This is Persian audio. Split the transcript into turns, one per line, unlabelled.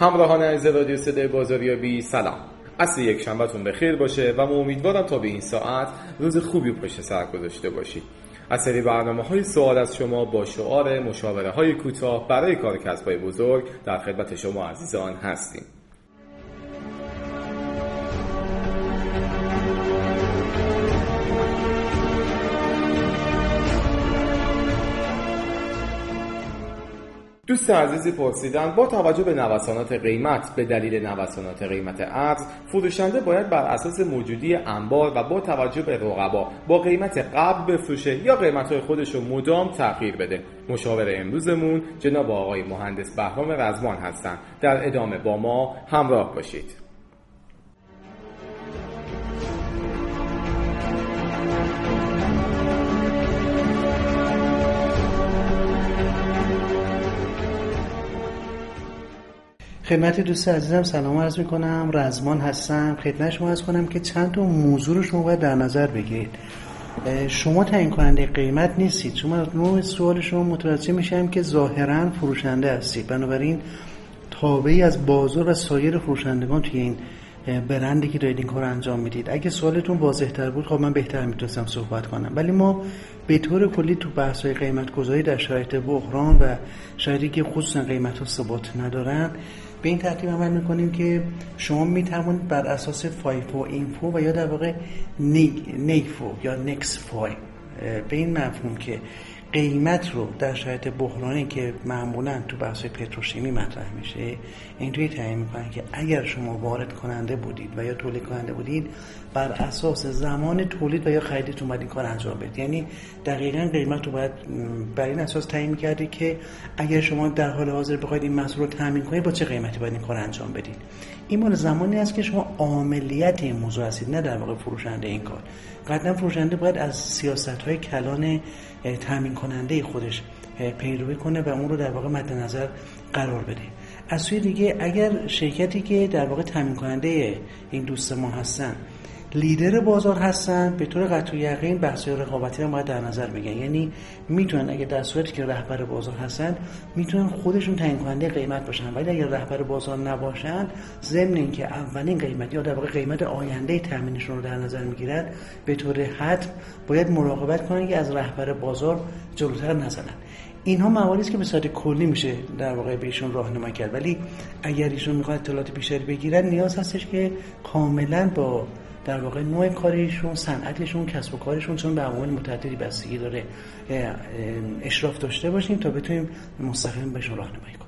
همراهان عزیز رادیو صدای بازاریابی سلام. اصل یک شنبهتون به خیر باشه و ما امیدوارم تا به این ساعت روز خوبی پشت سر گذاشته باشید. از سری برنامه های سوال از شما با شعار مشاوره های کوتاه برای کار کسب بزرگ در خدمت شما عزیزان هستیم. دوست عزیزی پرسیدن با توجه به نوسانات قیمت به دلیل نوسانات قیمت ارز فروشنده باید بر اساس موجودی انبار و با توجه به رقبا با قیمت قبل بفروشه یا قیمت های خودش رو مدام تغییر بده. مشاور امروزمون جناب آقای مهندس بهرام رزمان هستند در ادامه با ما همراه باشید.
خدمت دوست عزیزم سلام عرض می کنم رزمان هستم. خدمت شما از کنم که چند تا موضوع رو شما باید در نظر بگیرید. شما تعیین کننده قیمت نیستید. شما نوع سوال شما متوجه میشم که ظاهرا فروشنده هستید. بنابراین تابعی از بازار و سایر فروشندگان توی این برندی که دارید این کار انجام می‌دید. اگه سوالتون واضح تر بود خب من بهتر می‌تونستم صحبت کنم. ولی ما به طور کلی تو بحث های قیمت گذاری در شرایط بحران و شرایطی که خصوصا قیمت ها ثبات ندارن به این ترتیب عمل می‌کنیم که شما می‌توانید بر اساس فایفو اینفو و یا در واقع نیفو یا نکس فای به این مفهوم که قیمت رو در شرایط بحرانی که معمولا تو بحث پتروشیمی مطرح میشه اینطوری تعیین می‌کنن که اگر شما وارد کننده بودید و یا تولید کننده بودید بر اساس زمان تولید و یا خریدتون باید این کار انجام بدید. یعنی دقیقا قیمت رو باید بر این اساس تعیین کردی که اگر شما در حال حاضر بخواید این محصول رو تامین کنید با چه قیمتی باید این کار انجام بدید؟ این مال زمانی است که شما عاملیت این موضوع هستید نه در واقع فروشنده این کار. قطعا فروشنده باید از سیاست های کلان تامین کننده خودش پیروی کنه و اون رو در واقع مد نظر قرار بده. از سوی دیگه اگر شرکتی که در واقع تامین کننده این دوست ما هستن لیدر بازار هستن. به طور قطع یقین بحث رقابتی رو باید در نظر بگیرن. یعنی می‌تونن اگه در صورتی که رهبر بازار هستن می‌تونن خودشون تعیین کننده قیمت باشن. ولی اگر رهبر بازار نباشن ضمن اینکه اولین قیمت یا در واقع قیمت آینده تامینشون رو در نظر می‌گیرن به طور حتم باید مراقبت کنن که از رهبر بازار جلوتر نزنن. اینها مواردی است که به صورت کلی میشه در واقع بهشون راهنمایی کرد. ولی اگر ایشون می‌خواد اطلاعات بیشتری بگیرن نیاز هستش که کاملا با در واقع نوع کاریشون صنعتشون کسب و کارشون چون به عوامل متعددی بستگی داره اشراف داشته باشیم تا بتونیم مستقیم بهشون راهنمایی